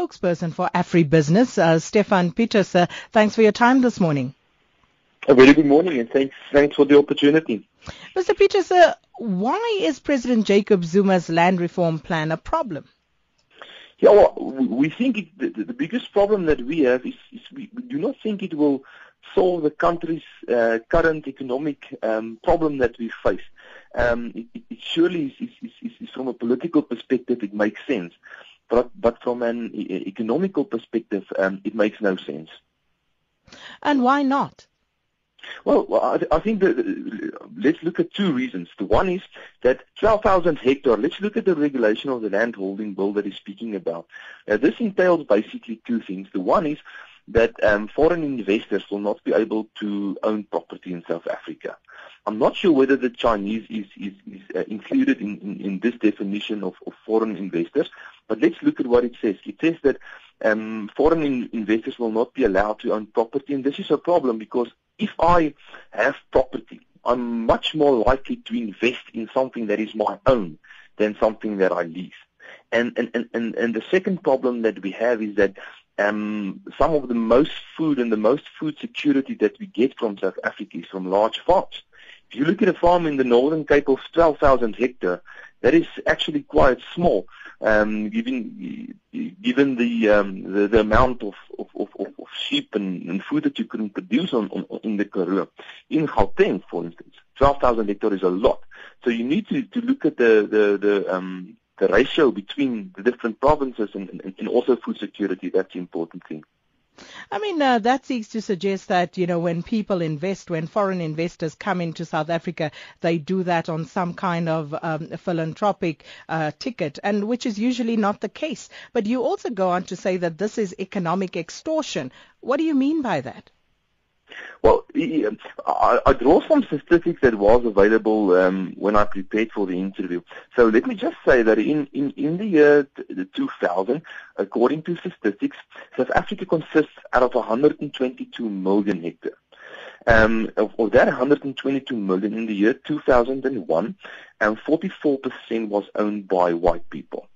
spokesperson for AfriBusiness, uh, Stefan Pieterse. Uh, thanks for your time this morning. A very good morning and thanks, thanks for the opportunity. Mr. Pieterse, uh, why is President Jacob Zuma's land reform plan a problem? Yeah, well, we think it, the, the, biggest problem that we have is, is we, we, do not think it will solve the country's uh, current economic um, problem that we face. Um, it, it, surely is, is, is, from a political perspective, it makes sense. But, but from an economical perspective, um, it makes no sense. And why not? Well, I, I think that uh, let's look at two reasons. The one is that 12,000 hectare, let's look at the regulation of the land holding bill that is speaking about. Now, this entails basically two things. The one is that um, foreign investors will not be able to own property in South Africa. I'm not sure whether the Chinese is, is, is uh, included in, in, in, this definition of, of, foreign investors, but let's look at what it says. It says that um, foreign in, investors will not be allowed to own property, and this is a problem because if I have property, I'm much more likely to invest in something that is my own than something that I lease. And, and, and, and the second problem that we have is that um, some of the most food and the most food security that we get from South Africa is from large farms. If you look at a farm in the Northern Cape of 12,000 hectare, that is actually quite small, um, given given the, um, the the amount of of, of, of sheep and, and, food that you couldn't produce on, on in the Karoo. In Gauteng, for instance, 12,000 hectare is a lot. So you need to, to look at the the the um, the ratio between the different provinces and, and, and also food security. That's the important thing. I mean, uh, that seems to suggest that, you know, when people invest, when foreign investors come into South Africa, they do that on some kind of um, philanthropic uh, ticket, and which is usually not the case. But you also go on to say that this is economic extortion. What do you mean by that? Well, I, I draw some statistics that was available um, when I prepared for the interview. So let me just say that in, in, in the year 2000, according to statistics, South Africa consists out of 122 million hectares. Um, of, of, that 122 million in the year 2001, and 44% was owned by white people.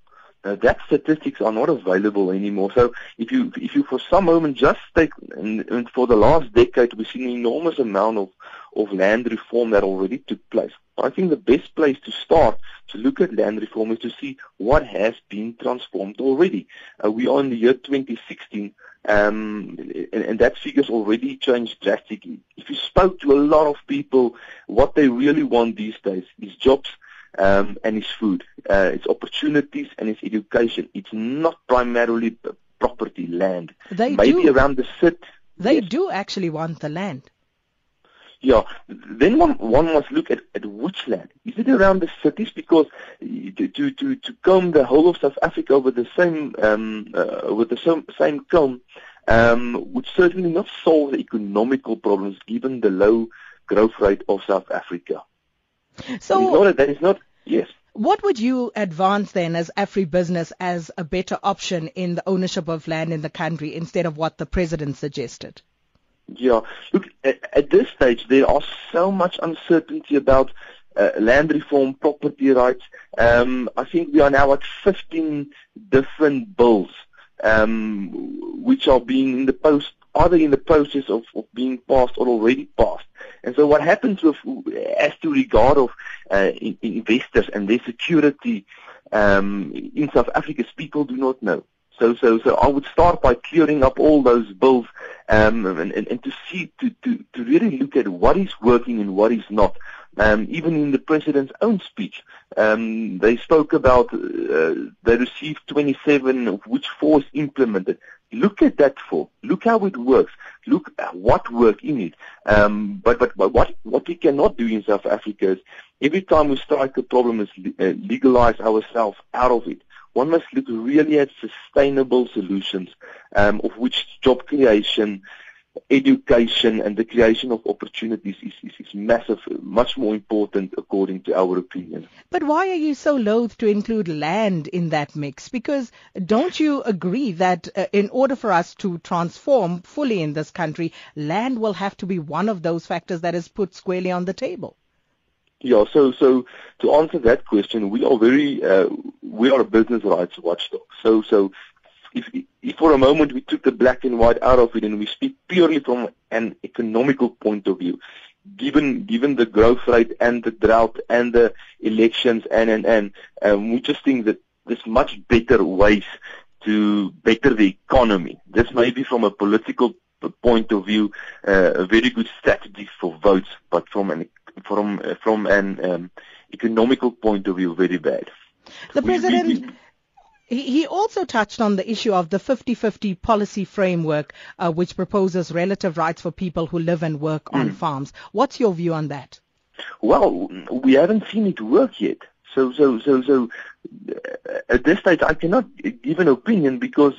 Uh, that statistics are not available anymore. So if you if you for some moment just take and, and for the last decade we've seen an enormous amount of of land reform that already took place. I think the best place to start to look at land reform is to see what has been transformed already. Uh, we are in the year 2016, um, and, and that figure's already changed drastically. If you spoke to a lot of people, what they really want these days is jobs um, and it's food. Uh, it's opportunities and it's education. It's not primarily property, land. They Maybe do. around the city. They yes. do actually want the land. Yeah, then one one must look at, at which land. Is it around the cities? Because to to to, to comb the whole of South Africa with the same um, uh, with the same same comb um, would certainly not solve the economical problems given the low growth rate of South Africa. So that is not yes. What would you advance then as AfriBusiness as a better option in the ownership of land in the country instead of what the president suggested? Yeah, look, at, at this stage there are so much uncertainty about uh, land reform, property rights. Um, I think we are now at 15 different bills um, which are being in the post, either in the process of, of being passed or already passed. And so what happens with, as to regard of uh, in, investors and their security um, in South Africa, people do not know. So, so, so I would start by clearing up all those bills um, and, and, and to see, to, to, to really look at what is working and what is not. Um, even in the president's own speech, um, they spoke about uh, they received 27, of which four is implemented. Look at that for. Look how it works. Look what work in it. Um, but, but, but what what we cannot do in South Africa is every time we strike a problem is uh, legalize ourselves out of it. One must look really at sustainable solutions, um, of which job creation, education and the creation of opportunities is, is, is, massive, much more important according to our opinion. But why are you so loath to include land in that mix? Because don't you agree that uh, in order for us to transform fully in this country, land will have to be one of those factors that is put squarely on the table? Yeah, so so to answer that question, we are very uh, we are a business rights watchdog. So so if if for a moment we took the black and white out of it and we speak purely from an economical point of view, given given the growth rate and the drought and the elections and and and um, we just think that there's much better ways to better the economy. This may be from a political point of view uh, a very good strategy for votes, but from an from uh, from an um, economical point of view, very bad. The president. We, we, he also touched on the issue of the 50-50 policy framework, uh, which proposes relative rights for people who live and work mm. on hmm. farms. What's your view on that? Well, we haven't seen it work yet. So, so, so, so, uh, at this stage, I cannot give an opinion because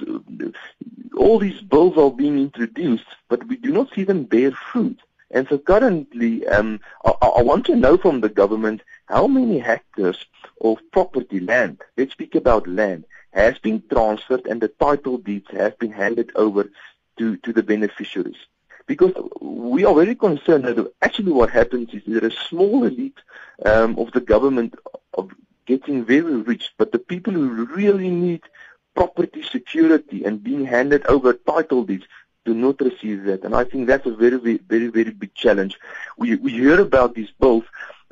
all these bills are being introduced, but we do not see them bear fruit. And so currently, um, I, I want to know from the government how many hectares of property land, let's speak about land, has been transferred and the title deeds have been handed over to, to the beneficiaries. Because we are very concerned that actually what happens is there is a small elite um, of the government of getting very rich, but the people who really need property security and being handed over title deeds do not receive that. And I think that's a very, very, very, very big challenge. We we hear about these bills,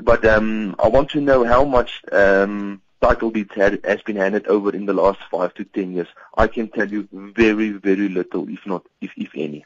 but um, I want to know how much um, title deeds had, has been handed over in the last five to ten years. I can tell you very, very little, if not, if, if any.